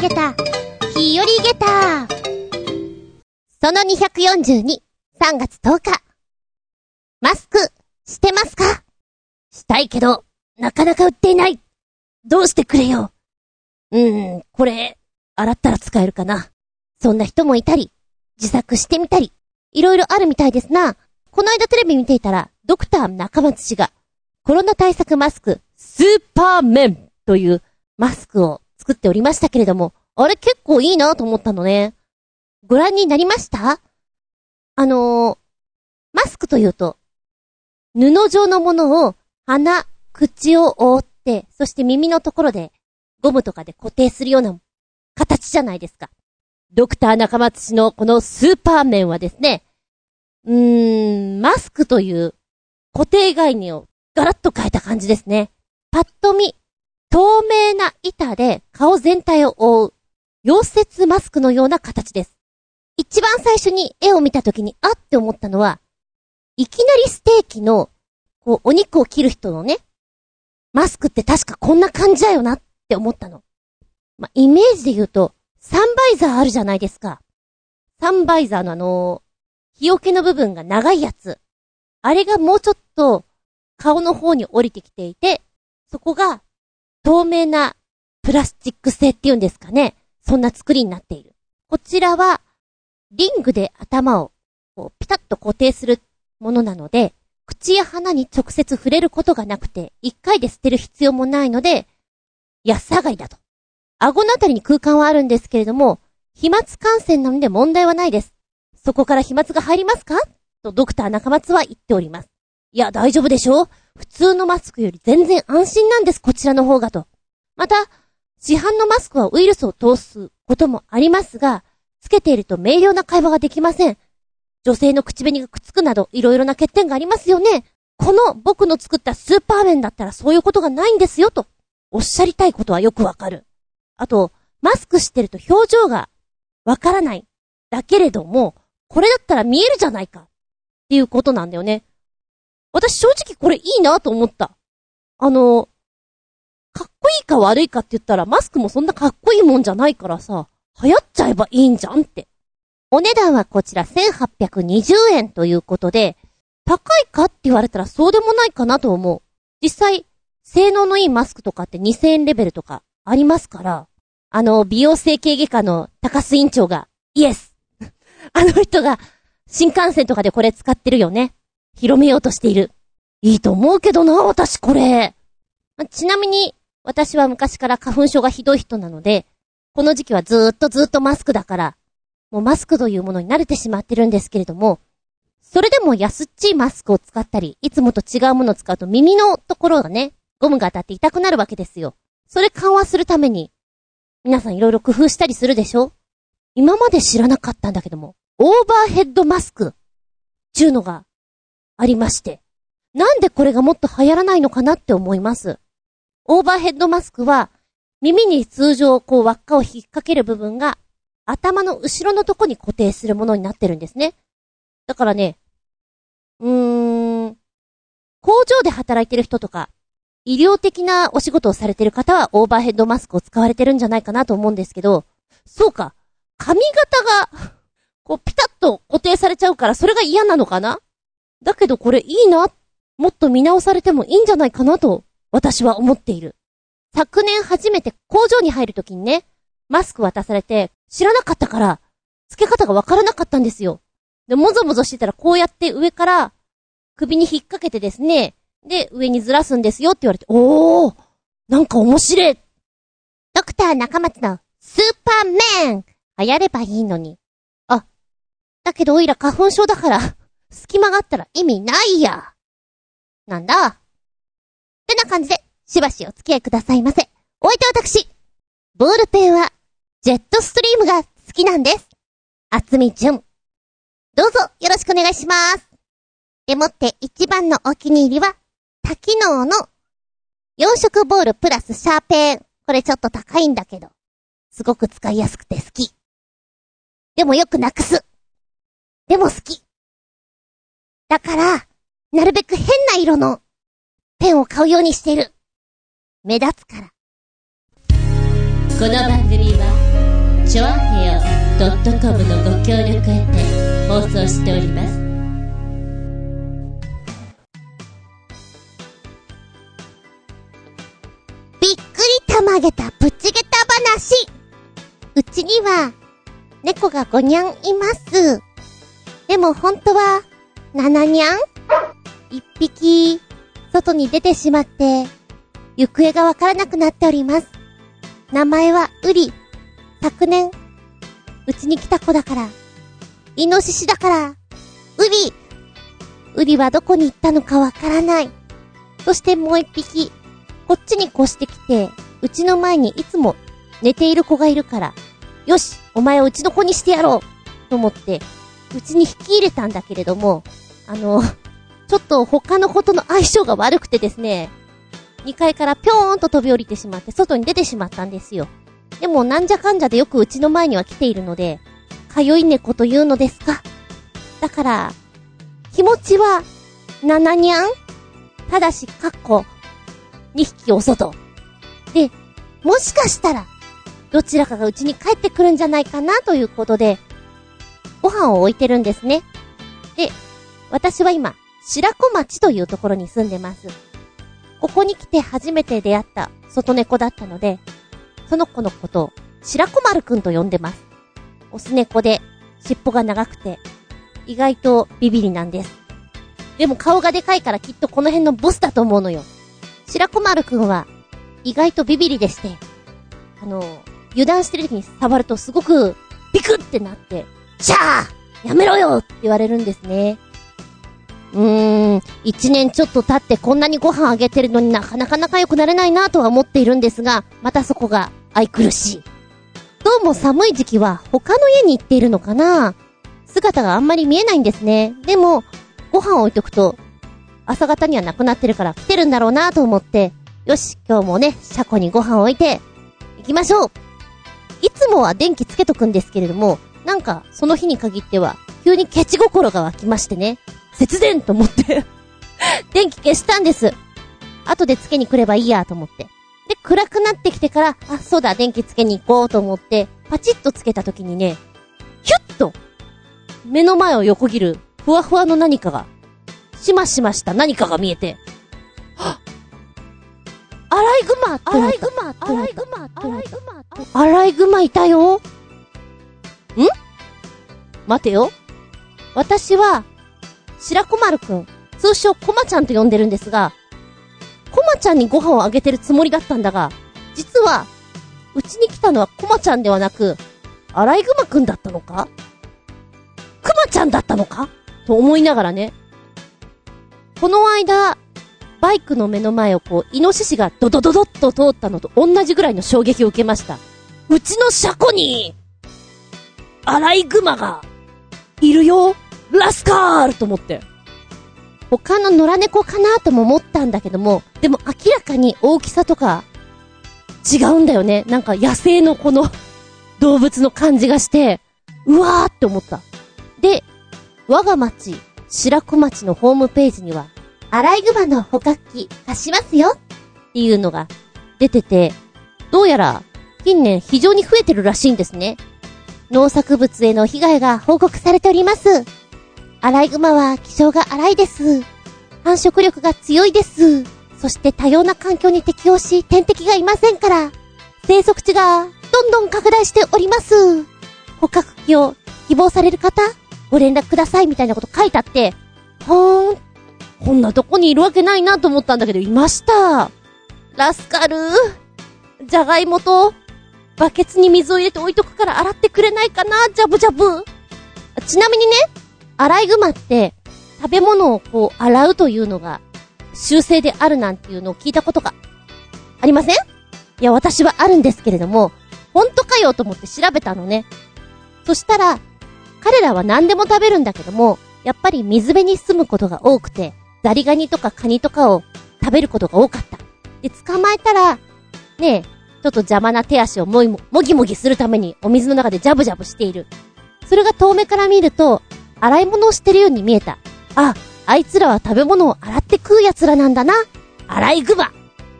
げた、日和げた。その242、3月10日。マスク、してますか？したいけど、なかなか売っていない。どうしてくれよ？うーん、これ、洗ったら使えるかな。そんな人もいたり、自作してみたり、いろいろあるみたいですな。この間テレビ見ていたら、ドクター中松氏が、コロナ対策マスク、スーパーメンというマスクを作っておりましたけれども、あれ結構いいなと思ったのね。ご覧になりました？あのー、マスクというと、布状のものを鼻、口を覆って、そして耳のところでゴムとかで固定するような形じゃないですか。ドクター中松氏のこのスーパー面はですね、うーん、マスクという固定概念をガラッと変えた感じですね。パッと見、透明な板で顔全体を覆う、溶接マスクのような形です。一番最初に絵を見た時に、あって思ったのは、いきなりステーキの、こう、お肉を切る人のね、マスクって確かこんな感じだよなって思ったの。まあ、イメージで言うと、サンバイザーあるじゃないですか。サンバイザーのあの日よけの部分が長いやつ。あれがもうちょっと顔の方に降りてきていて、そこが透明なプラスチック製っていうんですかね。そんな作りになっている。こちらは、リングで頭をこうピタッと固定するものなので、口や鼻に直接触れることがなくて、一回で捨てる必要もないので、安上がりだと。顎のあたりに空間はあるんですけれども、飛沫感染なので問題はないです。そこから飛沫が入りますか？とドクター中松は言っております。いや、大丈夫でしょ？う普通のマスクより全然安心なんです、こちらの方がと。また、市販のマスクはウイルスを通すこともありますが、つけていると明瞭な会話ができません。女性の口紅がくっつくなど、いろいろな欠点がありますよね。この僕の作ったスーパーメンだったらそういうことがないんですよ、と。おっしゃりたいことはよくわかる。あと、マスクしてると表情がわからない。だけれども、これだったら見えるじゃないか。っていうことなんだよね。私正直これいいなと思った。あの、こいいか悪いかって言ったらマスクもそんなかっこいいもんじゃないからさ、流行っちゃえばいいんじゃんって。お値段はこちら1820円ということで、高いかって言われたらそうでもないかなと思う。実際、性能のいいマスクとかって2000円レベルとかありますから、あの、美容整形外科の高須院長が、イエス あの人が、新幹線とかでこれ使ってるよね。広めようとしている。いいと思うけどな、私これ。ちなみに、私は昔から花粉症がひどい人なので、この時期はずーっとずーっとマスクだから、もうマスクというものに慣れてしまってるんですけれども、それでも安っちいマスクを使ったり、いつもと違うものを使うと耳のところがね、ゴムが当たって痛くなるわけですよ。それ緩和するために、皆さんいろいろ工夫したりするでしょ？今まで知らなかったんだけども、オーバーヘッドマスク、ちゅうのがありまして、なんでこれがもっと流行らないのかなって思います。オーバーヘッドマスクは、耳に通常こう輪っかを引っ掛ける部分が、頭の後ろのとこに固定するものになってるんですね。だからね、うーん、工場で働いてる人とか、医療的なお仕事をされてる方はオーバーヘッドマスクを使われてるんじゃないかなと思うんですけど、そうか、髪型が、こうピタッと固定されちゃうからそれが嫌なのかな？だけどこれいいな、もっと見直されてもいいんじゃないかなと、私は思っている。昨年初めて工場に入るときにね、マスク渡されて、知らなかったから、付け方がわからなかったんですよ。で、もぞもぞしてたらこうやって上から首に引っ掛けてですね、で、上にずらすんですよって言われて、おーなんか面白いドクター中松のスーパーメン流行ればいいのに。あ、だけどおいら花粉症だから、隙間があったら意味ないや。なんだ？ってな感じで、しばしお付き合いくださいませ。お相手私、ボールペンは、ジェットストリームが好きなんです。あつみじゅん。どうぞよろしくお願いします。でもって一番のお気に入りは、多機能の4色ボールプラスシャーペン。これちょっと高いんだけど、すごく使いやすくて好き。でもよくなくす。でも好き。だから、なるべく変な色のペンを買うようにしてる。目立つから。この番組は、チョアヘオ .com のご協力へて放送しております。びっくりたまげたプチゲタ話うちには、猫が5にゃんいます。でも本当は、7にゃん ?1 匹、外に出てしまって、行方がわからなくなっております。名前はウリ。昨年、うちに来た子だから。イノシシだから。ウリウリはどこに行ったのかわからない。そしてもう一匹、こっちに越してきて、うちの前にいつも寝ている子がいるから、よしお前をうちの子にしてやろうと思って、うちに引き入れたんだけれども、あの、ちょっと他の子との相性が悪くてですね、2階からぴょーんと飛び降りてしまって外に出てしまったんですよ。でもなんじゃかんじゃでよくうちの前には来ているので、通い猫というのですか。だから、気持ちは、7にゃんただし、かっこ、2匹お外。で、もしかしたら、どちらかがうちに帰ってくるんじゃないかなということで、ご飯を置いてるんですね。で、私は今、白子町というところに住んでます。ここに来て初めて出会った外猫だったので、その子のことを白子丸くんと呼んでます。オス猫で、尻尾が長くて、意外とビビリなんです。でも顔がでかいからきっとこの辺のボスだと思うのよ。白子丸くんは、意外とビビリでして、あの、油断してる時に触るとすごく、ビクってなって、シャーやめろよって言われるんですね。うーん、一年ちょっと経ってこんなにご飯あげてるのになかなか仲良くなれないなとは思っているんですが、またそこが愛くるしい。どうも寒い時期は他の家に行っているのかな？姿があんまり見えないんですね。でも、ご飯置いとくと、朝方にはなくなってるから来てるんだろうなと思って、よし、今日もね、車庫にご飯置いて、行きましょういつもは電気つけとくんですけれども、なんか、その日に限っては、急にケチ心が湧きましてね。節電と思って。電気消したんです。後でつけに来ればいいやと思って。で、暗くなってきてから、あ、そうだ、電気つけに行こうと思って、パチッとつけた時にね、ヒュッと、目の前を横切る、ふわふわの何かが、しましました。何かが見えて、はアライグマアライグマアライグマアライグマアライグマいたよ。ん？待てよ。私は、白子丸くん、通称コマちゃんと呼んでるんですが、コマちゃんにご飯をあげてるつもりだったんだが、実は、うちに来たのはコマちゃんではなく、アライグマくんだったのか？クマちゃんだったのか？と思いながらね。この間、バイクの目の前をこう、イノシシがドドドドッと通ったのと同じぐらいの衝撃を受けました。うちの車庫に、アライグマが、いるよラスカールと思って。他の野良猫かなとも思ったんだけども、でも明らかに大きさとか、違うんだよね。なんか野生のこの 動物の感じがして、うわーって思った。で、我が町、白子町のホームページには、アライグマの捕獲器貸しますよっていうのが出てて、どうやら近年非常に増えてるらしいんですね。農作物への被害が報告されております。アライグマは気性が荒いです。繁殖力が強いです。そして多様な環境に適応し天敵がいませんから、生息地がどんどん拡大しております。捕獲器を希望される方、ご連絡くださいみたいなこと書いてあって、ほーん、こんなとこにいるわけないなと思ったんだけど、いました。ラスカルじゃがいもと、バケツに水を入れて置いとくから洗ってくれないかなジャブジャブ。ちなみにね、アライグマって、食べ物をこう、洗うというのが、習性であるなんていうのを聞いたことが、ありません？いや、私はあるんですけれども、本当かよと思って調べたのね。そしたら、彼らは何でも食べるんだけども、やっぱり水辺に住むことが多くて、ザリガニとかカニとかを食べることが多かった。で、捕まえたら、ねえ、ちょっと邪魔な手足を、もぎもぎするためにお水の中でジャブジャブしている。それが遠目から見ると、洗い物をしてるように見えた。あ、あいつらは食べ物を洗って食う奴らなんだな。アライグマっ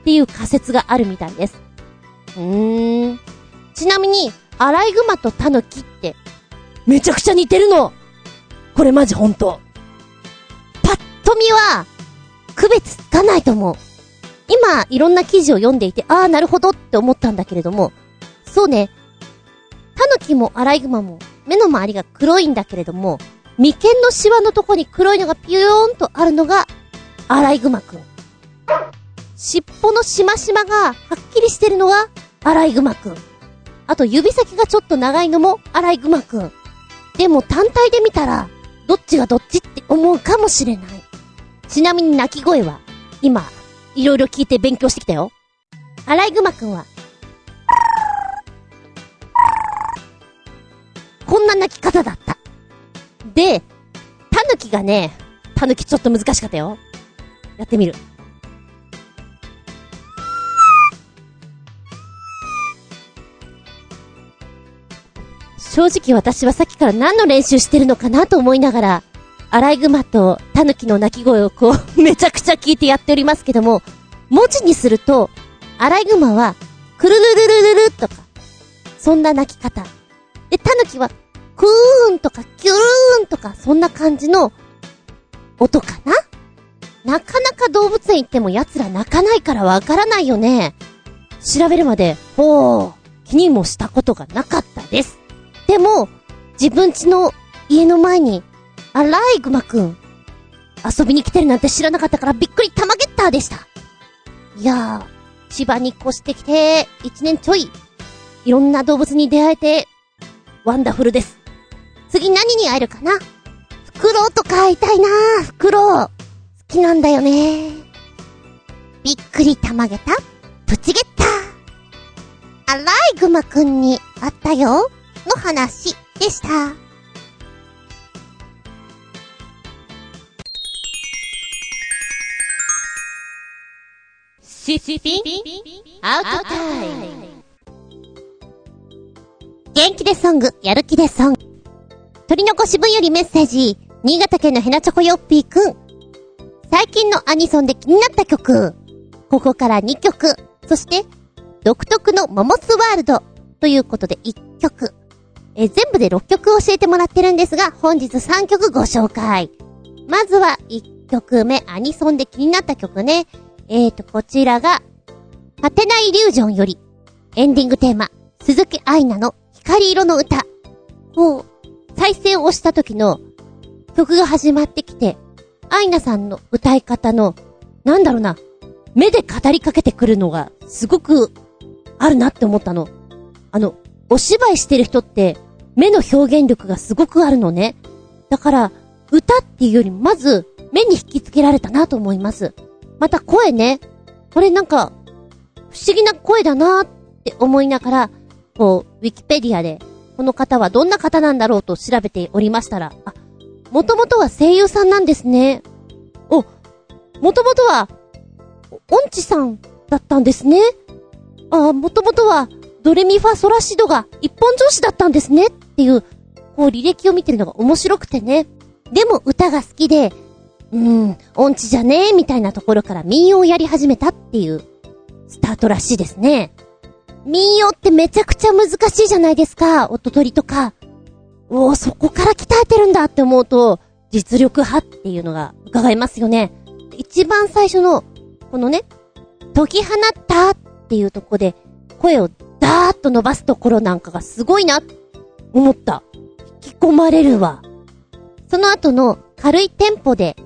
ていう仮説があるみたいです。うーん。ちなみに、アライグマとタヌキって、めちゃくちゃ似てるのこれマジほんと。パッと見は、区別つかないと思う。今、いろんな記事を読んでいて、ああ、なるほどって思ったんだけれども、そうね、タヌキもアライグマも、目の周りが黒いんだけれども、眉間のシワのとこに黒いのがピューンとあるのが、アライグマくん。尻尾のしましまがはっきりしてるのが、アライグマくん。あと指先がちょっと長いのも、アライグマくん。でも単体で見たら、どっちがどっちって思うかもしれない。ちなみに鳴き声は、今、いろいろ聞いて勉強してきたよ。アライグマくんは、こんな鳴き方だった。で、タヌキがね、タヌキちょっと難しかったよ。やってみる。正直私はさっきから何の練習してるのかなと思いながら、アライグマとタヌキの鳴き声をこう、めちゃくちゃ聞いてやっておりますけども、文字にすると、アライグマは、くるるるるるるとか、そんな鳴き方。で、タヌキは、クーンとか、キューンとか、そんな感じの、音かな？なかなか動物園行っても奴ら泣かないからわからないよね。調べるまで、ほう、気にもしたことがなかったです。でも、自分家の家の前に、アライグマくん、遊びに来てるなんて知らなかったからびっくり玉ゲッターでした。いやー、千葉に越してきて、一年ちょい、いろんな動物に出会えて、ワンダフルです。次何に会えるかな？フクロウとか会いたいなフクロウ。好きなんだよねびっくり玉ゲタ、プチゲッター。アライグマくんに会ったよ。の話でした。シシピアウトタイム元気でソング、やる気でソング。取り残し分よりメッセージ、新潟県のヘナチョコヨッピーくん。最近のアニソンで気になった曲。ここから2曲。そして、独特のモモスワールド。ということで1曲。え全部で6曲教えてもらってるんですが、本日3曲ご紹介。まずは1曲目、アニソンで気になった曲ね。えーと、こちらが、ハテナイリュージョンより、エンディングテーマ、鈴木愛菜の光色の歌。を、再生をした時の曲が始まってきて、愛菜さんの歌い方の、なんだろうな、目で語りかけてくるのが、すごく、あるなって思ったの。あの、お芝居してる人って、目の表現力がすごくあるのね。だから、歌っていうよりまず、目に引きつけられたなと思います。また声ね。これなんか、不思議な声だなって思いながら、こう、ウィキペディアで、この方はどんな方なんだろうと調べておりましたら、あ、もともとは声優さんなんですね。お、もともとは、音痴さんだったんですね。あ、もともとは、ドレミファソラシドが一本上司だったんですねっていう、こう履歴を見てるのが面白くてね。でも歌が好きで、うーん、音痴じゃねえみたいなところから民謡をやり始めたっていうスタートらしいですね。民謡ってめちゃくちゃ難しいじゃないですか、音取りとか。おー、そこから鍛えてるんだって思うと、実力派っていうのが伺えますよね。一番最初の、このね、解き放ったっていうとこで、声をダーッと伸ばすところなんかがすごいな、思った。引き込まれるわ。その後の軽いテンポで、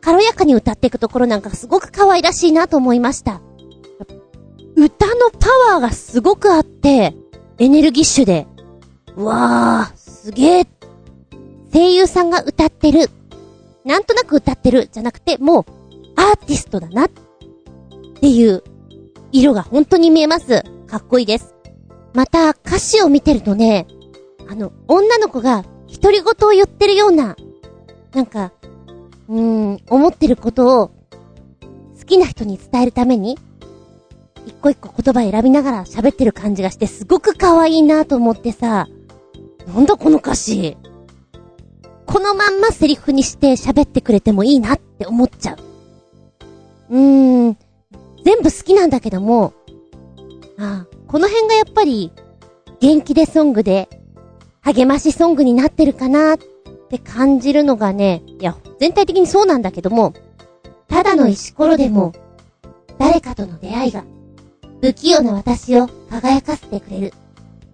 軽やかに歌っていくところなんかすごく可愛らしいなと思いました。歌のパワーがすごくあって、エネルギッシュで、うわー、すげー。声優さんが歌ってる。なんとなく歌ってる、じゃなくて、もう、アーティストだな。っていう、色が本当に見えます。かっこいいです。また、歌詞を見てるとね、あの、女の子が独り言を言ってるような、なんか、うーん、思ってることを、好きな人に伝えるために、一個一個言葉選びながら喋ってる感じがしてすごく可愛いなと思ってさ、なんだこの歌詞。このまんまセリフにして喋ってくれてもいいなって思っちゃう。うーん、全部好きなんだけども、ああ、この辺がやっぱり、元気でソングで、励ましソングになってるかなって感じるのがね、いや、全体的にそうなんだけども、ただの石ころでも、誰かとの出会いが、不器用な私を輝かせてくれる。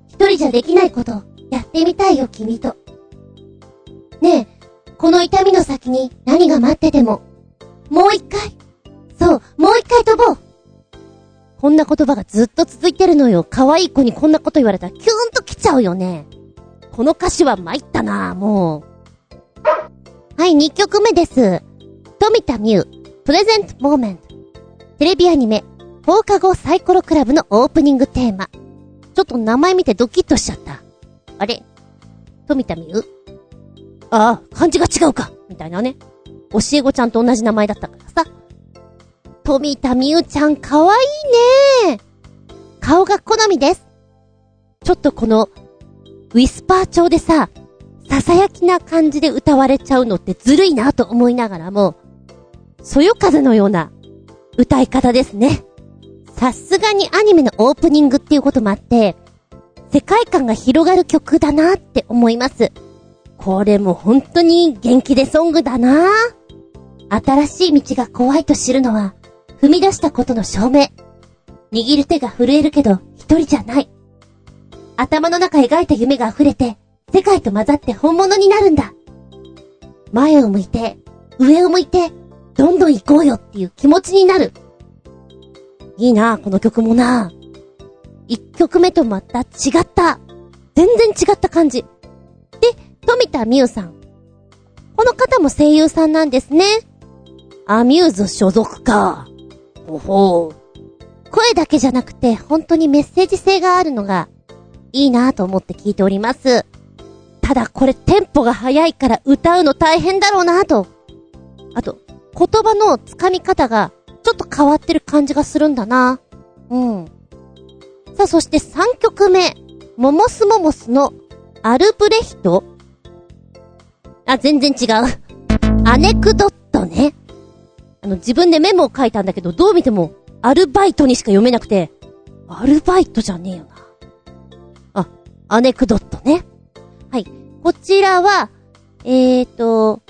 一人じゃできないこと、やってみたいよ君と。ねえ、この痛みの先に何が待ってても、もう一回、そう、もう一回飛ぼうこんな言葉がずっと続いてるのよ。可愛い子にこんなこと言われたらキューンと来ちゃうよね。この歌詞は参ったなもう。はい、2曲目です。富田美優、プレゼントモーメント。テレビアニメ、放課後サイコロクラブのオープニングテーマ。ちょっと名前見てドキッとしちゃった。あれ？富田美優？ああ、漢字が違うかみたいなね。教え子ちゃんと同じ名前だったからさ。富田美優ちゃんかわいいね顔が好みです。ちょっとこの、ウィスパー調でさ、囁きな感じで歌われちゃうのってずるいなと思いながらも、そよ風のような歌い方ですね。さすがにアニメのオープニングっていうこともあって、世界観が広がる曲だなって思います。これも本当に元気でソングだな新しい道が怖いと知るのは、踏み出したことの証明。握る手が震えるけど、一人じゃない。頭の中描いた夢が溢れて、世界と混ざって本物になるんだ。前を向いて、上を向いて、どんどん行こうよっていう気持ちになる。いいなこの曲もな一曲目とまた違った、全然違った感じ。で、富田美優さん。この方も声優さんなんですね。アミューズ所属か。ほほう。声だけじゃなくて、本当にメッセージ性があるのが、いいなぁと思って聞いております。ただこれテンポが速いから歌うの大変だろうなぁと。あと、言葉の掴み方が、ちょっと変わってる感じがするんだな。うん。さあ、そして3曲目。モモスモモスのアルブレヒトあ、全然違う。アネクドットね。あの、自分でメモを書いたんだけど、どう見ても、アルバイトにしか読めなくて、アルバイトじゃねえよな。あ、アネクドットね。はい。こちらは、えーと、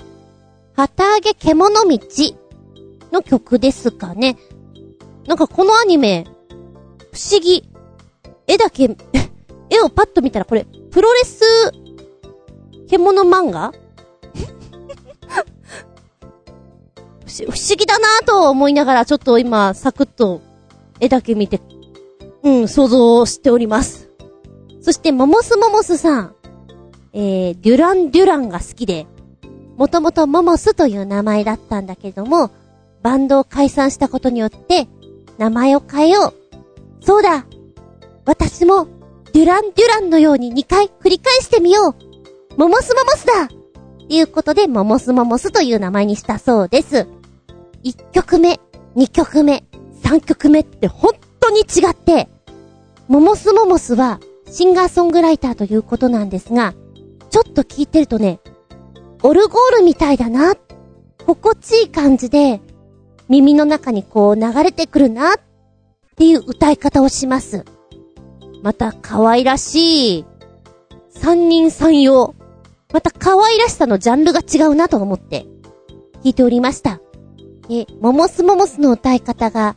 旗揚げ獣道の曲ですかね。なんかこのアニメ、不思議。絵だけ、絵をパッと見たらこれ、プロレス、獣漫画？不思議だなぁと思いながらちょっと今、サクッと絵だけ見て、うん、想像しております。そして、モモスモモスさん。えー、デュランデュランが好きで、もともとモモスという名前だったんだけども、バンドを解散したことによって、名前を変えよう。そうだ私も、デュランデュランのように2回繰り返してみようモモスモモスだっていうことで、モモスモモスという名前にしたそうです。1曲目、2曲目、3曲目って本当に違って、モモスモモスはシンガーソングライターということなんですが、ちょっと聞いてるとね、オルゴールみたいだな、心地いい感じで、耳の中にこう流れてくるな、っていう歌い方をします。また可愛らしい、三人三様。また可愛らしさのジャンルが違うなと思って、聞いておりました。え、モモスモモスの歌い方が、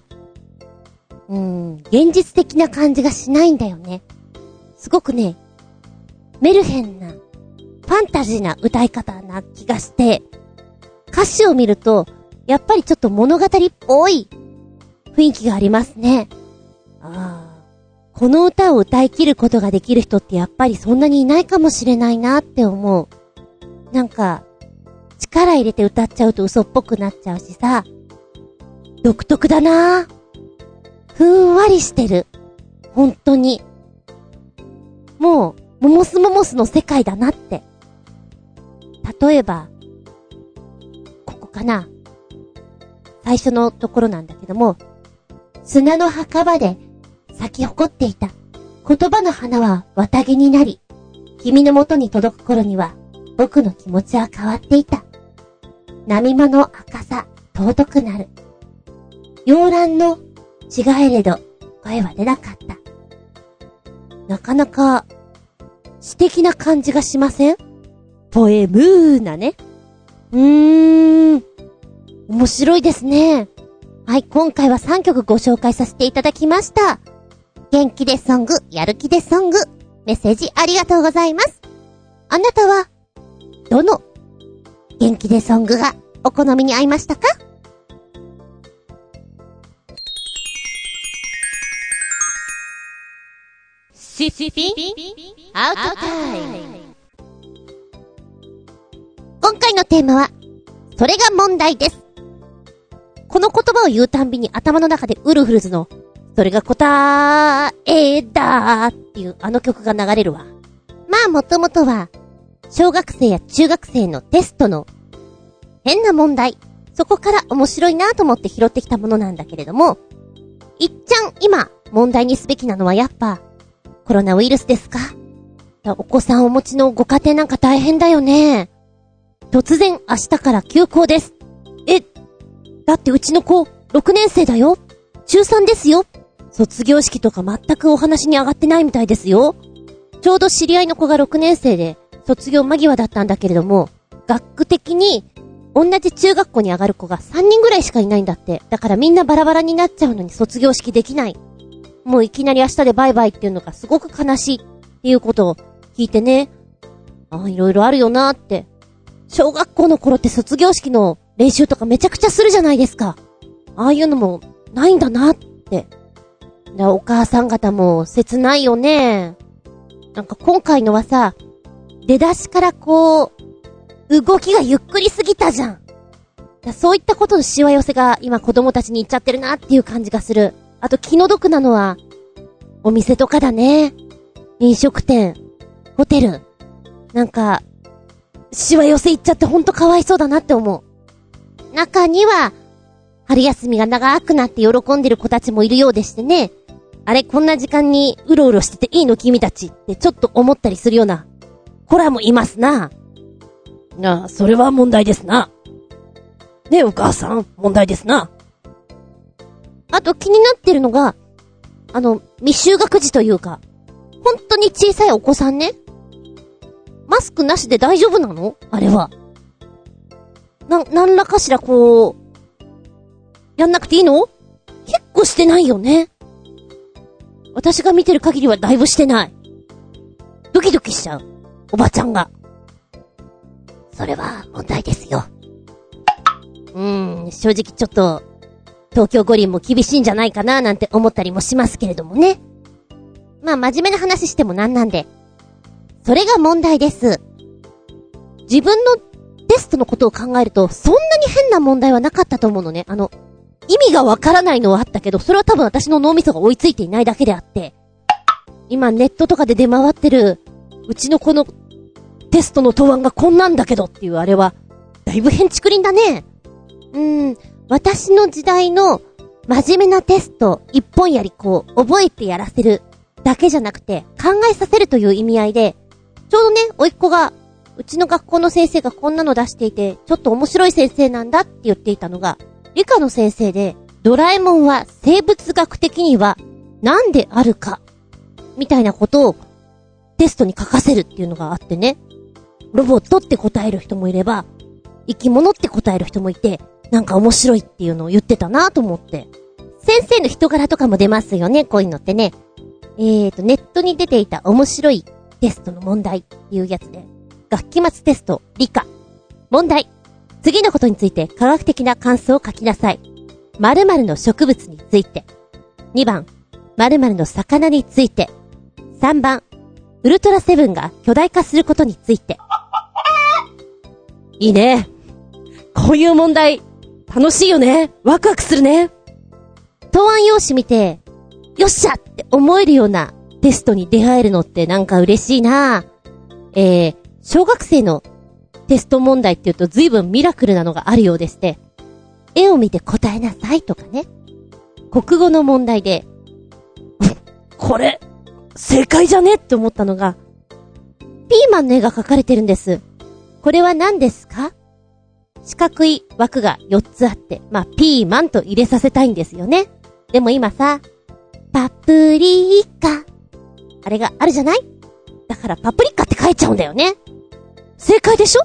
うーん、現実的な感じがしないんだよね。すごくね、メルヘンな、ファンタジーな歌い方な気がして、歌詞を見ると、やっぱりちょっと物語っぽい雰囲気がありますね。ああ。この歌を歌い切ることができる人ってやっぱりそんなにいないかもしれないなって思う。なんか、力入れて歌っちゃうと嘘っぽくなっちゃうしさ、独特だな。ふんわりしてる。本当に。もう、モモスモモスの世界だなって。例えば、ここかな。最初のところなんだけども、砂の墓場で咲き誇っていた言葉の花は綿毛になり、君の元に届く頃には僕の気持ちは変わっていた。波間の赤さ、尊くなる。洋蘭の違えれど、声は出なかった。なかなか、詩的な感じがしません？ポエムーなね。うーん。面白いですね。はい、今回は3曲ご紹介させていただきました。元気でソング、やる気でソング、メッセージありがとうございます。あなたは、どの、元気でソングがお好みに合いましたか？シシピンアウトタイム今回のテーマは、それが問題です。この言葉を言うたんびに頭の中でウルフルズのそれが答えだーっていうあの曲が流れるわ。まあもともとは、小学生や中学生のテストの変な問題。そこから面白いなと思って拾ってきたものなんだけれども、いっちゃん今問題にすべきなのはやっぱコロナウイルスですか？お子さんお持ちのご家庭なんか大変だよね。突然明日から休校です。だってうちの子6年生だよ。中3ですよ。卒業式とか全くお話に上がってないみたいですよ。ちょうど知り合いの子が6年生で、卒業間際だったんだけれども、学区的に、同じ中学校に上がる子が3人ぐらいしかいないんだって。だからみんなバラバラになっちゃうのに卒業式できない。もういきなり明日でバイバイっていうのがすごく悲しいっていうことを聞いてね。ああ、いろいろあるよなーって。小学校の頃って卒業式の練習とかめちゃくちゃするじゃないですか。ああいうのもないんだなってお母さん方も切ないよね。なんか今回のはさ、出だしからこう、動きがゆっくりすぎたじゃん。そういったことのしわ寄せが今子供たちに言っちゃってるなっていう感じがする。あと気の毒なのは、お店とかだね。飲食店、ホテル。なんか、しわ寄せ言っちゃってほんとかわいそうだなって思う。中には、春休みが長くなって喜んでる子たちもいるようでしてね。あれ、こんな時間にうろうろしてていいの君たちってちょっと思ったりするような、コラもいますな。ああ、それは問題ですな。ねえ、お母さん、問題ですな。あと気になってるのが、あの、未就学児というか、本当に小さいお子さんね。マスクなしで大丈夫なの？あれは。な、なんらかしらこう、やんなくていいの？結構してないよね。私が見てる限りはだいぶしてない。ドキドキしちゃう。おばちゃんが。それは問題ですよ。うーん、正直ちょっと、東京五輪も厳しいんじゃないかななんて思ったりもしますけれどもね。まあ真面目な話してもなんなんで。それが問題です。自分のテストのことを考えると、そんなに変な問題はなかったと思うのね。あの、意味がわからないのはあったけど、それは多分私の脳みそが追いついていないだけであって、今ネットとかで出回ってる、うちの子のテストの答案がこんなんだけどっていうあれは、だいぶ変築林だね。うーん、私の時代の真面目なテスト、一本やりこう、覚えてやらせるだけじゃなくて、考えさせるという意味合いで、ちょうどね、おいっ子が、うちの学校の先生がこんなの出していて、ちょっと面白い先生なんだって言っていたのが、理科の先生で、ドラえもんは生物学的には何であるか、みたいなことをテストに書かせるっていうのがあってね。ロボットって答える人もいれば、生き物って答える人もいて、なんか面白いっていうのを言ってたなと思って。先生の人柄とかも出ますよね、こういうのってね。えーと、ネットに出ていた面白いテストの問題っていうやつで、学期末テスト、理科。問題。次のことについて科学的な感想を書きなさい。〇〇の植物について。2番、〇〇の魚について。3番、ウルトラセブンが巨大化することについて。いいね。こういう問題、楽しいよね。ワクワクするね。答案用紙見て、よっしゃって思えるようなテストに出会えるのってなんか嬉しいなえー、小学生のテスト問題って言うと随分ミラクルなのがあるようでして、絵を見て答えなさいとかね。国語の問題で、これ、正解じゃねって思ったのが、ピーマンの絵が描かれてるんです。これは何ですか？四角い枠が4つあって、まあ、ピーマンと入れさせたいんですよね。でも今さ、パプリカ。あれがあるじゃない？だからパプリカって書いちゃうんだよね。正解でしょ？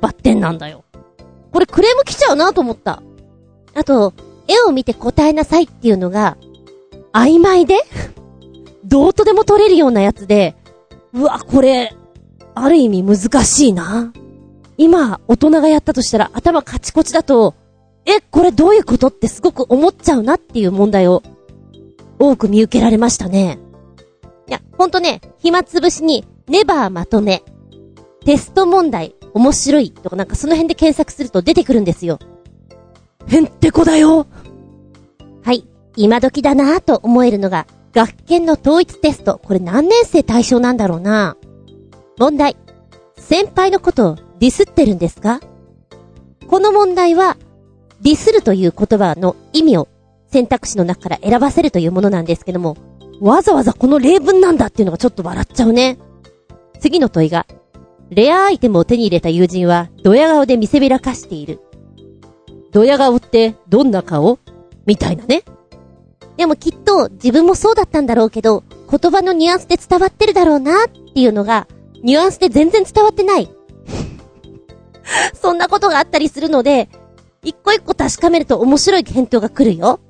バッテンなんだよ。これクレーム来ちゃうなと思った。あと、絵を見て答えなさいっていうのが、曖昧でどうとでも取れるようなやつで、うわ、これ、ある意味難しいな。今、大人がやったとしたら頭カチコチだと、え、これどういうことってすごく思っちゃうなっていう問題を、多く見受けられましたね。いや、ほんとね、暇つぶしに、ネバーまとめ、テスト問題、面白いとかなんかその辺で検索すると出てくるんですよ。へんてこだよはい、今時だなぁと思えるのが、学研の統一テスト。これ何年生対象なんだろうな問題。先輩のことをディスってるんですか？この問題は、ディスるという言葉の意味を選択肢の中から選ばせるというものなんですけども、わざわざこの例文なんだっていうのがちょっと笑っちゃうね。次の問いが、レアアイテムを手に入れた友人は、ドヤ顔で見せびらかしている。ドヤ顔ってどんな顔？みたいなね。でもきっと自分もそうだったんだろうけど、言葉のニュアンスで伝わってるだろうなっていうのが、ニュアンスで全然伝わってない。そんなことがあったりするので、一個一個確かめると面白い返答が来るよ。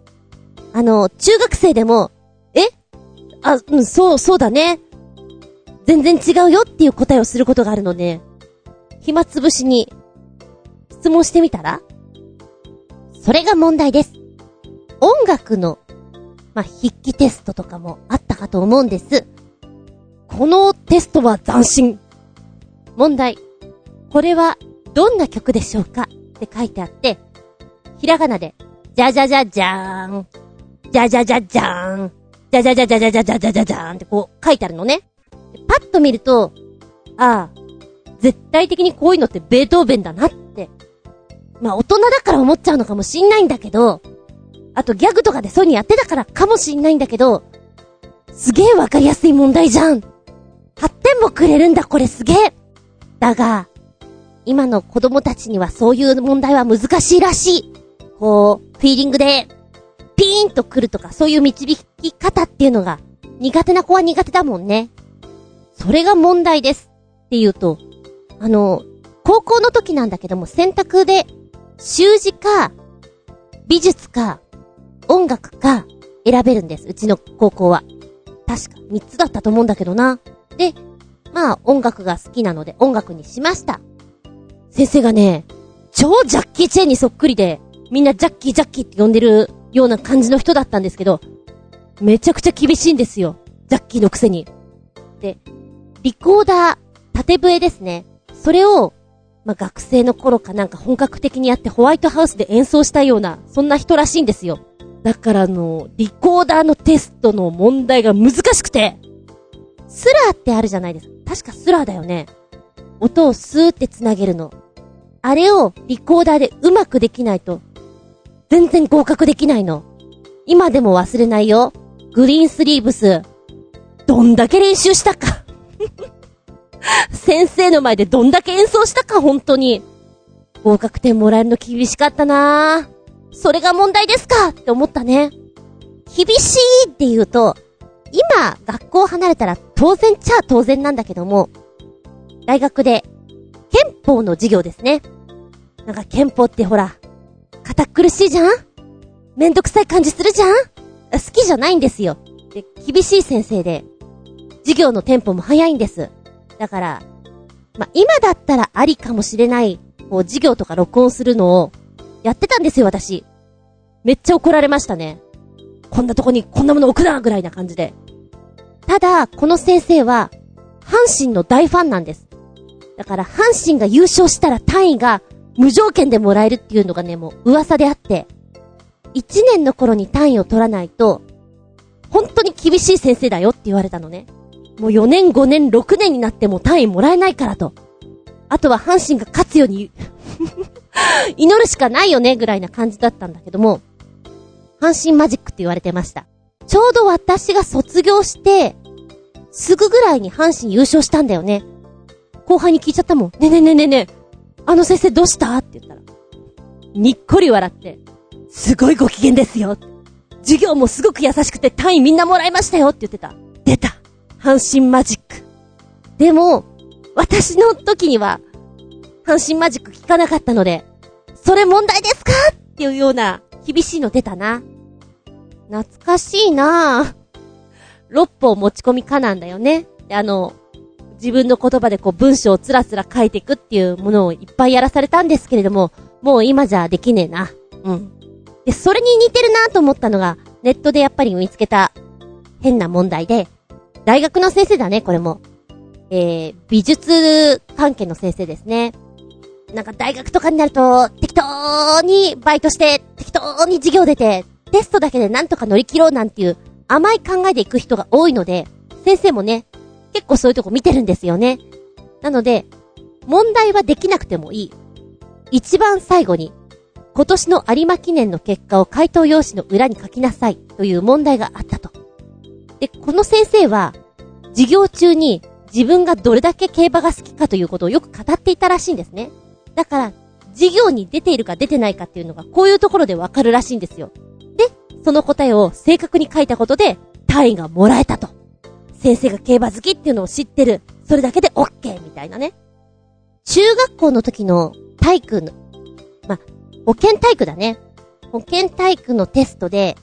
あの、中学生でも、え？あ、うん、そう、そうだね。全然違うよっていう答えをすることがあるので、暇つぶしに、質問してみたらそれが問題です。音楽のまあ、筆記テストとかもあったかと思うんです。このテストは斬新。問題。これはどんな曲でしょうか？って書いてあって、ひらがなで、じゃじゃじゃじゃーん。じゃじゃじゃじゃーん。じゃじゃじゃじゃじゃじゃじゃじゃじゃーんってこう書いてあるのね。パッと見ると、ああ、絶対的にこういうのってベートーベンだなって。まあ大人だから思っちゃうのかもしんないんだけど、あとギャグとかでそういうにやってたからかもしんないんだけど、すげえわかりやすい問題じゃん。8点もくれるんだ、これすげえ。だが、今の子供たちにはそういう問題は難しいらしい。こう、フィーリングで、ピーンと来るとか、そういう導き方っていうのが、苦手な子は苦手だもんね。それが問題です。って言うと、あの、高校の時なんだけども、選択で、習字か、美術か、音楽か選べるんです。うちの高校は。確か3つだったと思うんだけどな。で、まあ音楽が好きなので音楽にしました。先生がね、超ジャッキーチェーンにそっくりで、みんなジャッキージャッキーって呼んでるような感じの人だったんですけど、めちゃくちゃ厳しいんですよ。ジャッキーのくせに。で、リコーダー、縦笛ですね。それを、まあ、学生の頃かなんか本格的にやってホワイトハウスで演奏したような、そんな人らしいんですよ。だからあの、リコーダーのテストの問題が難しくて、スラーってあるじゃないですか。確かスラーだよね。音をスーって繋げるの。あれをリコーダーでうまくできないと、全然合格できないの。今でも忘れないよ。グリーンスリーブス。どんだけ練習したか 先生の前でどんだけ演奏したか、本当に。合格点もらえるの厳しかったなぁ。それが問題ですか？って思ったね。厳しいって言うと、今、学校離れたら当然ちゃ当然なんだけども、大学で、憲法の授業ですね。なんか憲法ってほら、堅苦しいじゃん？めんどくさい感じするじゃん？好きじゃないんですよ。で、厳しい先生で、授業のテンポも早いんです。だから、ま今だったらありかもしれない、こう授業とか録音するのを、やってたんですよ、私。めっちゃ怒られましたね。こんなとこにこんなもの置くなぐらいな感じで。ただ、この先生は、阪神の大ファンなんです。だから、阪神が優勝したら単位が無条件でもらえるっていうのがね、もう噂であって、1年の頃に単位を取らないと、本当に厳しい先生だよって言われたのね。もう4年5年6年になっても単位もらえないからと。あとは阪神が勝つように 祈るしかないよね、ぐらいな感じだったんだけども、阪神マジックって言われてました。ちょうど私が卒業して、すぐぐらいに阪神優勝したんだよね。後輩に聞いちゃったもん。ねねねねねあの先生どうした？って言ったら。にっこり笑って、すごいご機嫌ですよ。授業もすごく優しくて単位みんなもらいましたよって言ってた。出た。阪神マジック。でも、私の時には、阪神マジック聞かなかったので、それ問題ですか？っていうような、厳しいの出たな。懐かしいなぁ六歩持ち込みかなんだよね。で、あの、自分の言葉でこう文章をつらつら書いていくっていうものをいっぱいやらされたんですけれども、もう今じゃできねえな。うん。で、それに似てるなと思ったのが、ネットでやっぱり見つけた変な問題で、大学の先生だね、これも。えー、美術関係の先生ですね。なんか大学とかになると、適当にバイトして、適当に授業出て、テストだけでなんとか乗り切ろうなんていう甘い考えで行く人が多いので、先生もね、結構そういうとこ見てるんですよね。なので、問題はできなくてもいい。一番最後に、今年の有馬記念の結果を回答用紙の裏に書きなさいという問題があったと。で、この先生は、授業中に自分がどれだけ競馬が好きかということをよく語っていたらしいんですね。だから、授業に出ているか出てないかっていうのがこういうところでわかるらしいんですよ。で、その答えを正確に書いたことで単位がもらえたと。先生が競馬好きっていうのを知ってる。それだけで OK! みたいなね。中学校の時の体育の、ま、保健体育だね。保健体育のテストで、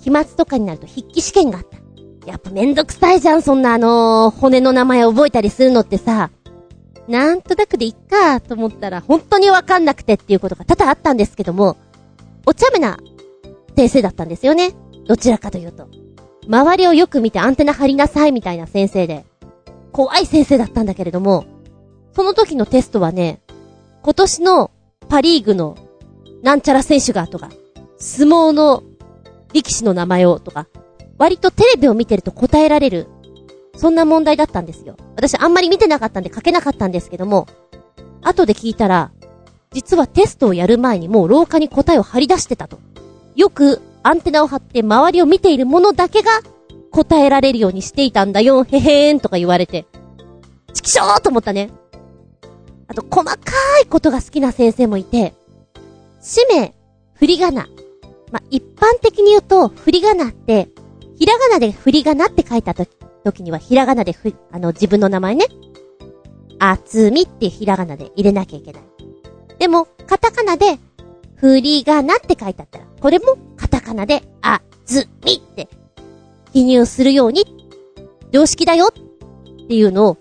期末とかになると筆記試験があった。やっぱめんどくさいじゃん、そんなあのー、骨の名前覚えたりするのってさ。なんとなくでいっかと思ったら、本当にわかんなくてっていうことが多々あったんですけども、お茶目な先生だったんですよね。どちらかというと。周りをよく見てアンテナ張りなさいみたいな先生で、怖い先生だったんだけれども、その時のテストはね、今年のパリーグのなんちゃら選手がとか、相撲の力士の名前をとか、割とテレビを見てると答えられる、そんな問題だったんですよ。私あんまり見てなかったんで書けなかったんですけども、後で聞いたら、実はテストをやる前にもう廊下に答えを張り出してたと。よくアンテナを張って周りを見ているものだけが答えられるようにしていたんだよ、へへーんとか言われて。ちきしょーと思ったね。あと、細かいことが好きな先生もいて、氏名、振り仮名。まあ、一般的に言うと、振り仮名って、ひらがなで振り仮名って書いたとき時には、ひらがなでふ、あの、自分の名前ね。あつみってひらがなで入れなきゃいけない。でも、カタカナで、振り仮名って書いてあったら、これもカタカナで、あつみって記入するように、常識だよっていうのを、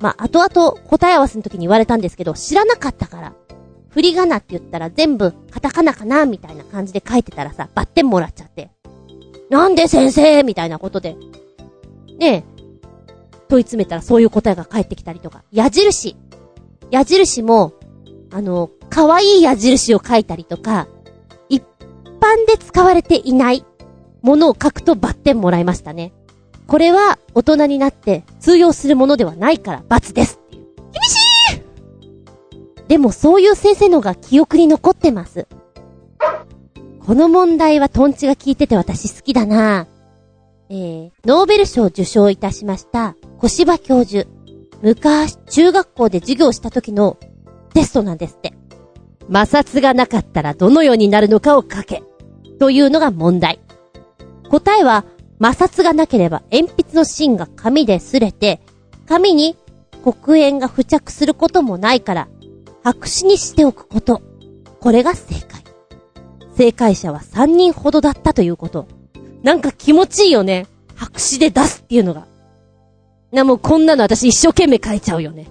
まあ、後々答え合わせの時に言われたんですけど、知らなかったから、振り仮名って言ったら全部カタカナかなみたいな感じで書いてたらさ、バッテンもらっちゃって。なんで先生みたいなことで。ねえ問い詰めたらそういう答えが返ってきたりとか。矢印。矢印も、あの、可愛い矢印を書いたりとか、一般で使われていないものを書くとバッテンもらいましたね。これは大人になって通用するものではないから罰です。厳しいでもそういう先生のが記憶に残ってます。この問題はトンチが効いてて私好きだなえー、ノーベル賞受賞いたしました、小芝教授。昔、中学校で授業した時のテストなんですって。摩擦がなかったらどのようになるのかを書け。というのが問題。答えは、摩擦がなければ鉛筆の芯が紙で擦れて、紙に黒鉛が付着することもないから、白紙にしておくこと。これが正解。正解者は3人ほどだったということ。なんか気持ちいいよね。白紙で出すっていうのが。な、もうこんなの私一生懸命書いちゃうよね。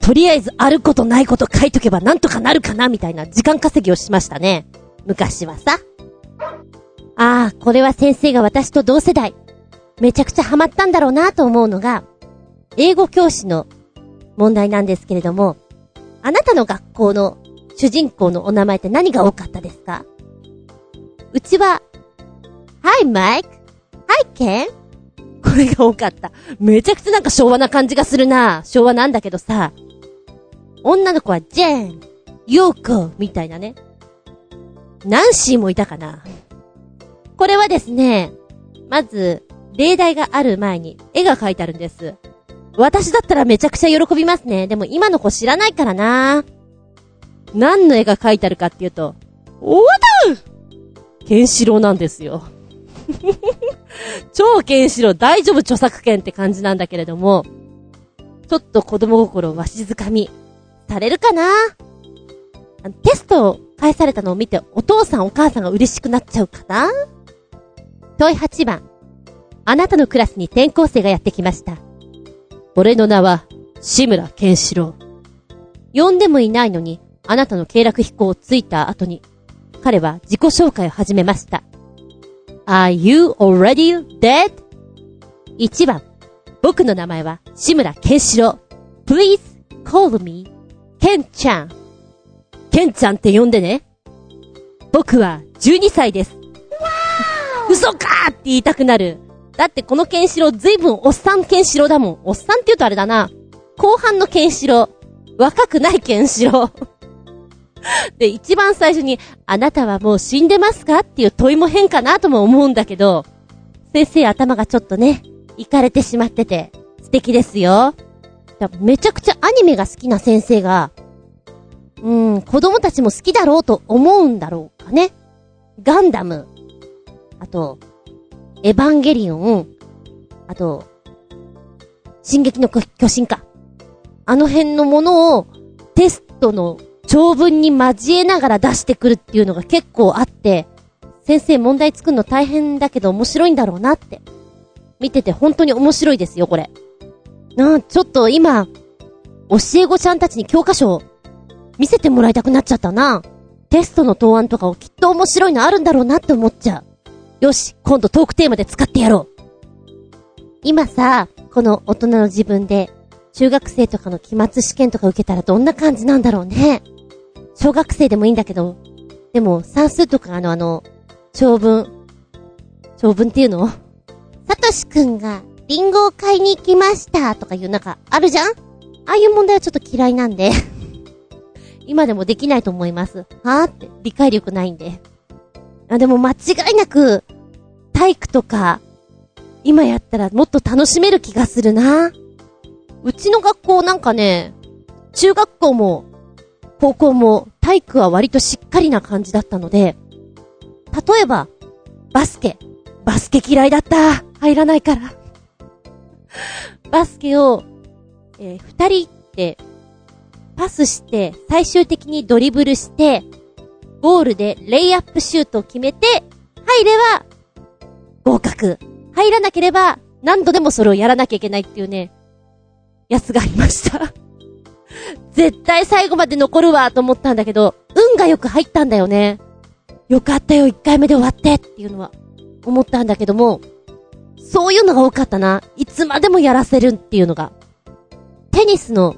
とりあえずあることないこと書いとけばなんとかなるかなみたいな時間稼ぎをしましたね。昔はさ。ああ、これは先生が私と同世代。めちゃくちゃハマったんだろうなと思うのが、英語教師の問題なんですけれども、あなたの学校の主人公のお名前って何が多かったですか？うちは、Hi Mike! Hi Ken! これが多かった。めちゃくちゃなんか昭和な感じがするな。昭和なんだけどさ。女の子はジェーン、ヨーコみたいなね。ナンシーもいたかな。これはですね、まず、例題がある前に絵が描いてあるんです。私だったらめちゃくちゃ喜びますね。でも今の子知らないからな。何の絵が描いてあるかっていうと、おわだケンシロウなんですよ。超ケンシロウ大丈夫著作権って感じなんだけれども、ちょっと子供心をわしづかみ、されるかな？テストを返されたのを見てお父さんお母さんが嬉しくなっちゃうかな？問い8番。あなたのクラスに転校生がやってきました。俺の名は、志村ケンシロウ。呼んでもいないのに、あなたの経絡飛行をついた後に、彼は自己紹介を始めました。Are you already dead? 1番。僕の名前は志村ケンシロウ。Please call me ケンちゃん。ケンちゃんって呼んでね。僕は12歳です。嘘かって言いたくなる。だってこのケンシロウずいぶんおっさんケンシロウだもん。おっさんって言うとあれだな。後半のケンシロウ。若くないケンシロウ。で、一番最初に、あなたはもう死んでますか？っていう問いも変かなとも思うんだけど、先生頭がちょっとね、行かれてしまってて、素敵ですよ。めちゃくちゃアニメが好きな先生が、うん、子供たちも好きだろうと思うんだろうかね。ガンダム。あと、エヴァンゲリオン。あと、進撃の巨神か。あの辺のものをテストの長文に交えながら出してくるっていうのが結構あって、先生問題作るの大変だけど面白いんだろうなって。見てて本当に面白いですよ、これ。なあ、ちょっと今、教え子ちゃんたちに教科書を見せてもらいたくなっちゃったな。テストの答案とかをきっと面白いのあるんだろうなって思っちゃう。よし、今度トークテーマで使ってやろう。今さ、この大人の自分で、中学生とかの期末試験とか受けたらどんな感じなんだろうね。小学生でもいいんだけど、でも算数とかあのあの、長文、長文っていうの？サトシくんがリンゴを買いに行きましたとかいうなんかあるじゃん？ああいう問題はちょっと嫌いなんで 今でもできないと思います。はぁって理解力ないんで。あ、でも間違いなく、体育とか、今やったらもっと楽しめる気がするな。うちの学校なんかね、中学校も高校も体育は割としっかりな感じだったので、例えば、バスケ。バスケ嫌いだった。入らないから。バスケを、えー、二人ってパスして、最終的にドリブルして、ゴールでレイアップシュートを決めて、入れば、合格。入らなければ、何度でもそれをやらなきゃいけないっていうね、やつがありました絶対最後まで残るわと思ったんだけど、運がよく入ったんだよね。よかったよ、一回目で終わってっていうのは、思ったんだけども、そういうのが多かったな。いつまでもやらせるっていうのが。テニスの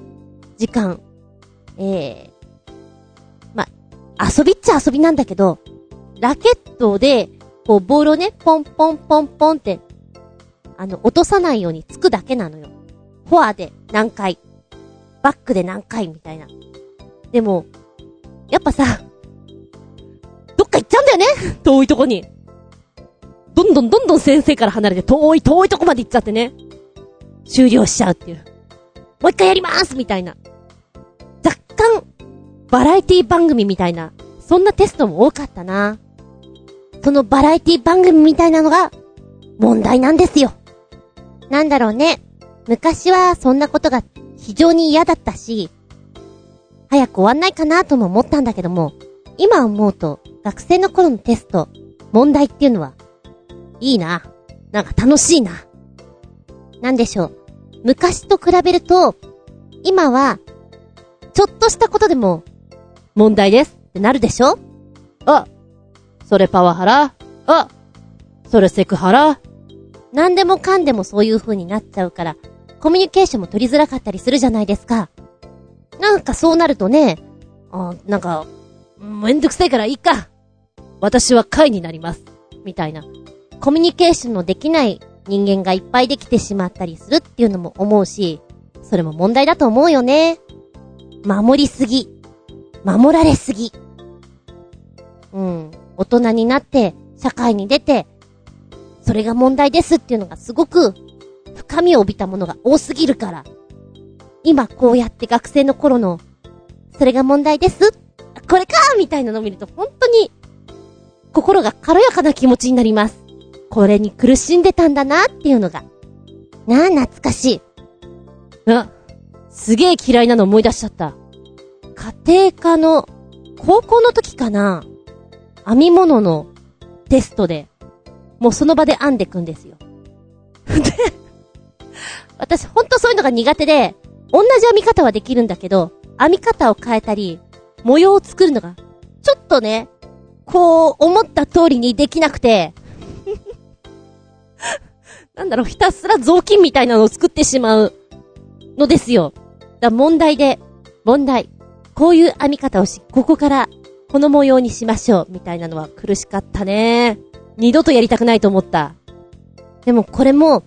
時間、ええー、ま、遊びっちゃ遊びなんだけど、ラケットで、こう、ボールをね、ポンポンポンポンって、あの、落とさないようにつくだけなのよ。フォアで何回、バックで何回みたいな。でも、やっぱさ、どっか行っちゃうんだよね遠いとこに。どんどんどんどん先生から離れて遠い遠いとこまで行っちゃってね。終了しちゃうっていう。もう一回やりますみたいな。若干、バラエティ番組みたいな、そんなテストも多かったな。そのバラエティ番組みたいなのが、問題なんですよ。なんだろうね。昔はそんなことが非常に嫌だったし、早く終わんないかなとも思ったんだけども、今思うと、学生の頃のテスト、問題っていうのは、いいな。なんか楽しいな。なんでしょう。昔と比べると、今は、ちょっとしたことでも、問題ですってなるでしょあ、それパワハラあ、それセクハラなんでもかんでもそういう風になっちゃうから、コミュニケーションも取りづらかったりするじゃないですか。なんかそうなるとね、あなんか、めんどくさいからいいか。私は会になります。みたいな。コミュニケーションのできない人間がいっぱいできてしまったりするっていうのも思うし、それも問題だと思うよね。守りすぎ。守られすぎ。うん。大人になって、社会に出て、それが問題ですっていうのがすごく深みを帯びたものが多すぎるから。今こうやって学生の頃の、それが問題ですこれかみたいなのを見ると本当に、心が軽やかな気持ちになります。これに苦しんでたんだなっていうのが。なあ、懐かしい。あ、すげえ嫌いなの思い出しちゃった。家庭科の、高校の時かな編み物のテストで、もうその場で編んでくんですよ。で、私ほんとそういうのが苦手で、同じ編み方はできるんだけど、編み方を変えたり、模様を作るのが、ちょっとね、こう、思った通りにできなくて、なんだろう、ひたすら雑巾みたいなのを作ってしまうのですよ。だ問題で、問題。こういう編み方をし、ここからこの模様にしましょう、みたいなのは苦しかったね。二度とやりたくないと思った。でもこれも、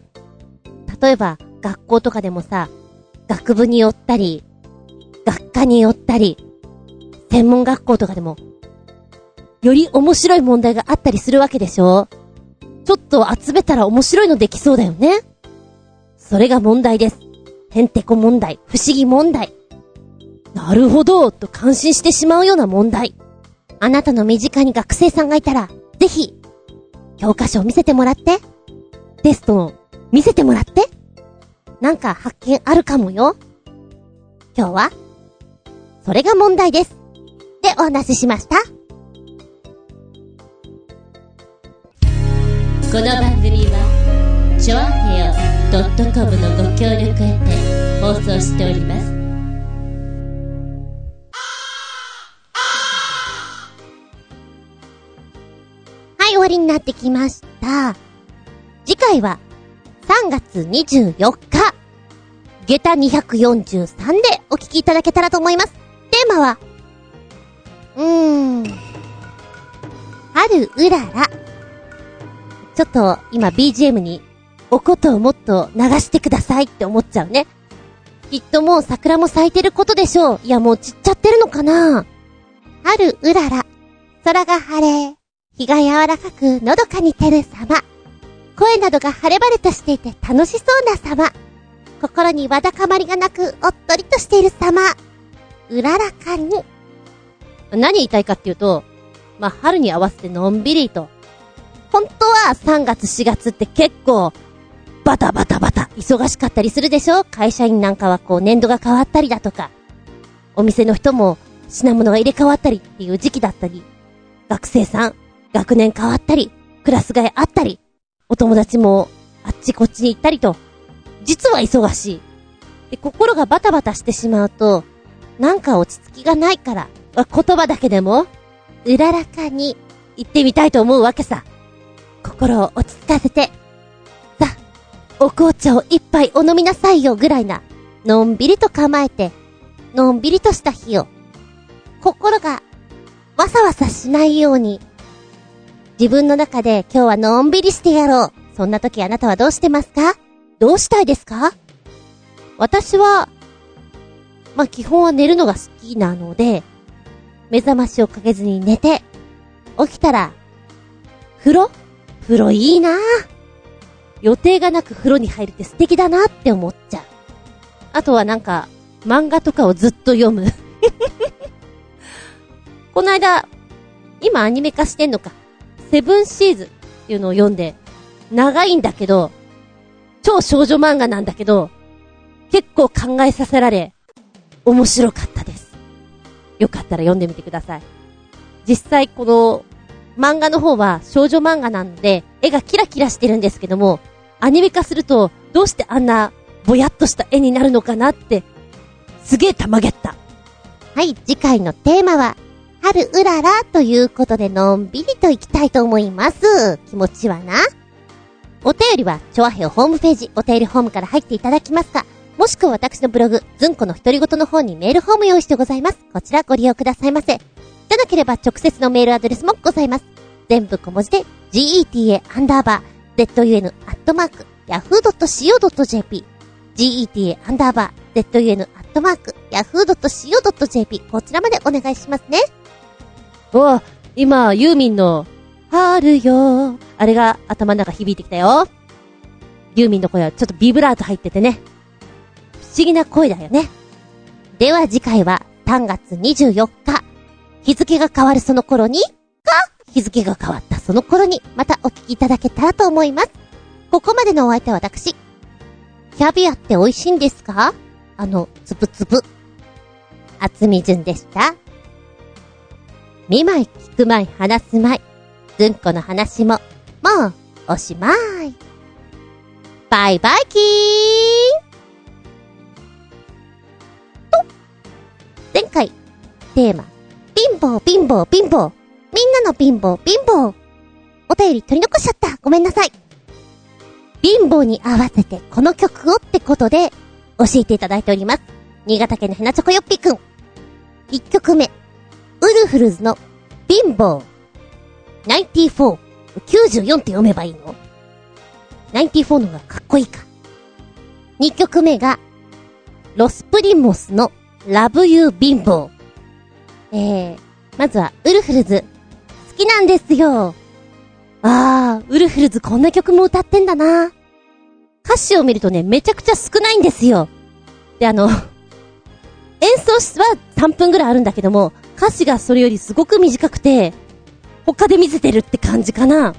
例えば学校とかでもさ、学部によったり、学科によったり、専門学校とかでも、より面白い問題があったりするわけでしょ？ちょっと集めたら面白いのできそうだよね？それが問題です。へんてこ問題、不思議問題。なるほど、と感心してしまうような問題。あなたの身近に学生さんがいたら、ぜひ、教科書を見せてもらって、テストを見せてもらって、なんか発見あるかもよ。今日は、それが問題です。でお話ししました。この番組は、ちょあへよ .com のご協力へて放送しております。はい、終わりになってきました。次回は、3月24日、下駄243でお聞きいただけたらと思います。テーマは、うーん、春うらら。ちょっと今 BGM におことをもっと流してくださいって思っちゃうね。きっともう桜も咲いてることでしょう。いやもう散っちゃってるのかな春うらら。空が晴れ。日が柔らかくのどかに照る様。声などが晴れ晴れとしていて楽しそうな様。心にわだかまりがなくおっとりとしている様。うららかに。何言いたいかっていうと、まあ、春に合わせてのんびりと。本当は3月4月って結構、バタバタバタ、忙しかったりするでしょ？会社員なんかはこう年度が変わったりだとか、お店の人も品物が入れ替わったりっていう時期だったり、学生さん、学年変わったり、クラス替えあったり、お友達もあっちこっちに行ったりと、実は忙しい。で、心がバタバタしてしまうと、なんか落ち着きがないから、言葉だけでも、うららかに言ってみたいと思うわけさ。心を落ち着かせて、さ、お紅茶を一杯お飲みなさいよぐらいな、のんびりと構えて、のんびりとした日を、心がわさわさしないように、自分の中で今日はのんびりしてやろう。そんな時あなたはどうしてますか？どうしたいですか？私は、まあ、基本は寝るのが好きなので、目覚ましをかけずに寝て、起きたら、風呂？風呂いいなぁ。予定がなく風呂に入るって素敵だなって思っちゃう。あとはなんか、漫画とかをずっと読む。この間、今アニメ化してんのか。セブンシーズっていうのを読んで、長いんだけど、超少女漫画なんだけど、結構考えさせられ、面白かったです。よかったら読んでみてください。実際この漫画の方は少女漫画なので、絵がキラキラしてるんですけども、アニメ化すると、どうしてあんなぼやっとした絵になるのかなって、すげえたまげった。はい、次回のテーマは、春うららということでのんびりと行きたいと思います。気持ちはな。お便りは、チョアヘオホームページ、お便りホームから入っていただきますか、もしくは私のブログ、ズンコの独り言の方にメールフォーム用意してございます。こちらご利用くださいませ。じゃなければ直接のメールアドレスもございます。全部小文字で、geta アンダーバー、zun アットマーク、yahoo.co.jp、geta アンダーバー、zun アットマーク、yahoo.co.jp、こちらまでお願いしますね。お今、ユーミンの、春よあれが頭の中響いてきたよ。ユーミンの声はちょっとビブラート入っててね。不思議な声だよね。では次回は3月24日。日付が変わるその頃に、か？日付が変わったその頃にまたお聞きいただけたらと思います。ここまでのお相手は私。キャビアって美味しいんですか？あの、つぶつぶ。厚み順でした。見舞い聞く舞い話す舞い。ずんこの話も、もう、おしまい。バイバイキーと、前回、テーマ、貧乏貧乏貧乏。みんなの貧乏貧乏。お便り取り残しちゃった。ごめんなさい。貧乏に合わせてこの曲をってことで教えていただいております。新潟県のヘナチョコヨッピーくん。一曲目。ウルフルズの貧乏。94。94って読めばいいの ?94 のがかっこいいか。二曲目が、ロスプリモスのラブユー貧乏。えー、まずは、ウルフルズ。好きなんですよ。あー、ウルフルズこんな曲も歌ってんだな。歌詞を見るとね、めちゃくちゃ少ないんですよ。で、あの、演奏は3分ぐらいあるんだけども、歌詞がそれよりすごく短くて、他で見せてるって感じかな。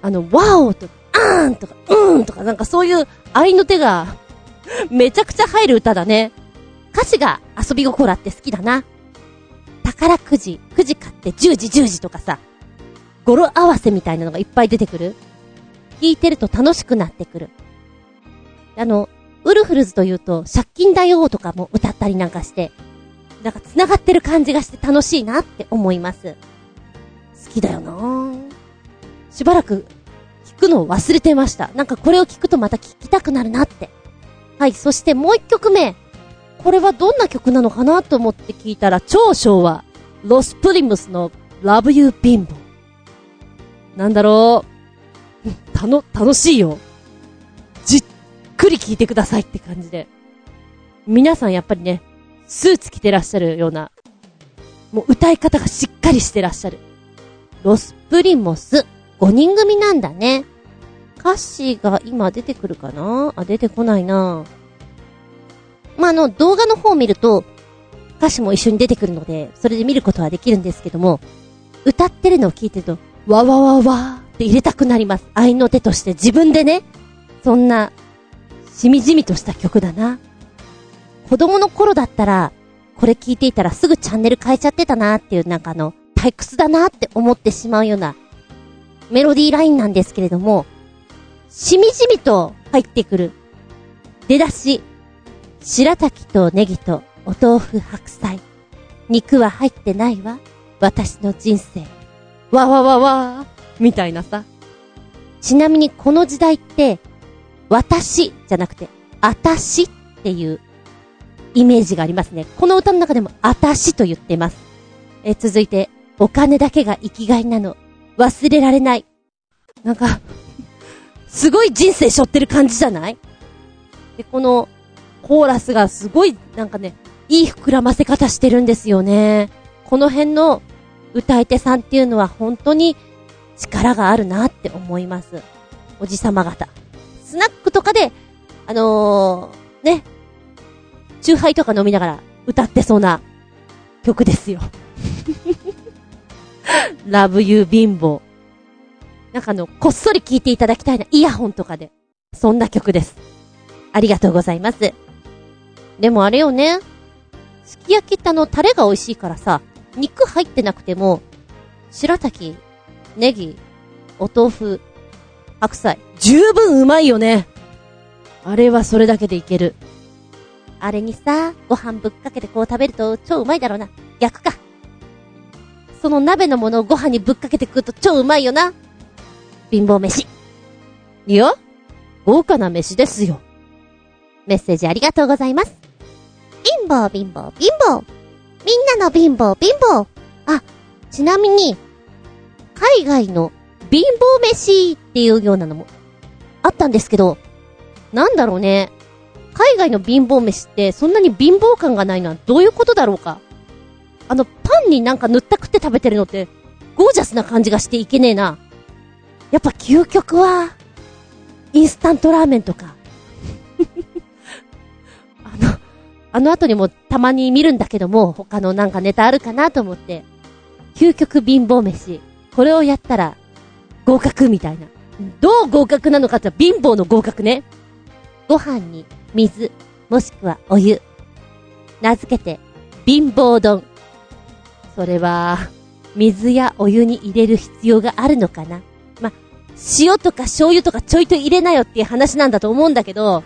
あの、ワオとか、あーんとか、うーんとか、なんかそういう愛の手がめちゃくちゃ入る歌だね。歌詞が遊び心あって好きだな。宝くじ、くじ買って10時10時とかさ、語呂合わせみたいなのがいっぱい出てくる。聞いてると楽しくなってくる。あの、ウルフルズというと、借金だよとかも歌ったりなんかして、なんか繋がってる感じがして楽しいなって思います。好きだよなしばらく聞くのを忘れてました。なんかこれを聞くとまた聞きたくなるなって。はい、そしてもう一曲目。これはどんな曲なのかなと思って聞いたら、超昭和。ロスプリムスの Love You Bimbo。なんだろう。たの、楽しいよ。くり聞いてくださいって感じで。皆さんやっぱりね、スーツ着てらっしゃるような、もう歌い方がしっかりしてらっしゃる。ロスプリモス、5人組なんだね。歌詞が今出てくるかな？あ、出てこないなまあ、あの、動画の方を見ると、歌詞も一緒に出てくるので、それで見ることはできるんですけども、歌ってるのを聞いてると、わわわわーって入れたくなります。愛の手として自分でね、そんな、しみじみとした曲だな。子供の頃だったら、これ聞いていたらすぐチャンネル変えちゃってたなっていうなんかあの、退屈だなって思ってしまうようなメロディーラインなんですけれども、しみじみと入ってくる。出だし、白滝とネギとお豆腐白菜。肉は入ってないわ。私の人生。わわわわみたいなさ。ちなみにこの時代って、私じゃなくて、あたしっていうイメージがありますね。この歌の中でもあたしと言ってます。え、続いて、お金だけが生きがいなの。忘れられない。なんかすごい人生背負ってる感じじゃない？で、この、コーラスがすごい、なんかね、いい膨らませ方してるんですよね。この辺の歌い手さんっていうのは本当に力があるなって思います。おじさま方。スナックとかで、あのー、ね、チューハイとか飲みながら歌ってそうな曲ですよ。ラブユー貧乏。なんかあの、こっそり聴いていただきたいな、イヤホンとかで。そんな曲です。ありがとうございます。でもあれよね。すき焼きってあの、タレが美味しいからさ、肉入ってなくても、白滝、ネギ、お豆腐、白菜、十分うまいよね。あれはそれだけでいける。あれにさ、ご飯ぶっかけてこう食べると超うまいだろうな。逆か。その鍋のものをご飯にぶっかけて食うと超うまいよな。貧乏飯。いや、豪華な飯ですよ。メッセージありがとうございます。貧乏貧乏貧乏。みんなの貧乏貧乏。あ、ちなみに、海外の貧乏飯っていうようなのもあったんですけど、なんだろうね。海外の貧乏飯ってそんなに貧乏感がないのはどういうことだろうかあの、パンになんか塗ったくって食べてるのって、ゴージャスな感じがしていけねえな。やっぱ究極は、インスタントラーメンとか。あの、あの後にもたまに見るんだけども、他のなんかネタあるかなと思って、究極貧乏飯。これをやったら、合格みたいな。どう合格なのかって貧乏の合格ね。ご飯に水、もしくはお湯。名付けて、貧乏丼。それは、水やお湯に入れる必要があるのかな。ま、塩とか醤油とかちょいと入れなよっていう話なんだと思うんだけど、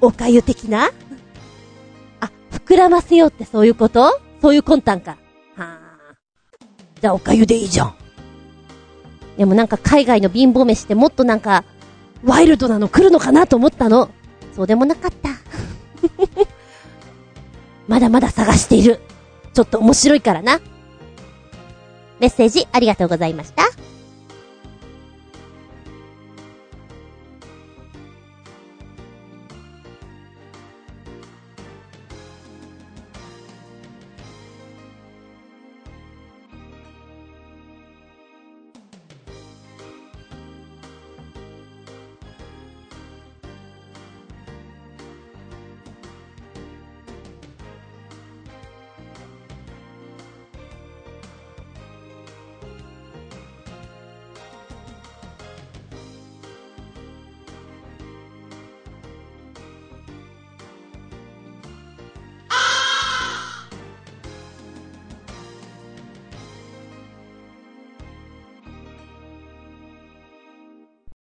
おかゆ的な？あ、膨らませようってそういうこと？そういう魂胆か。はあ。じゃあおかゆでいいじゃん。でもなんか海外の貧乏飯ってもっとなんか、ワイルドなの来るのかなと思ったの。そうでもなかった。まだまだ探している。ちょっと面白いからな。メッセージありがとうございました。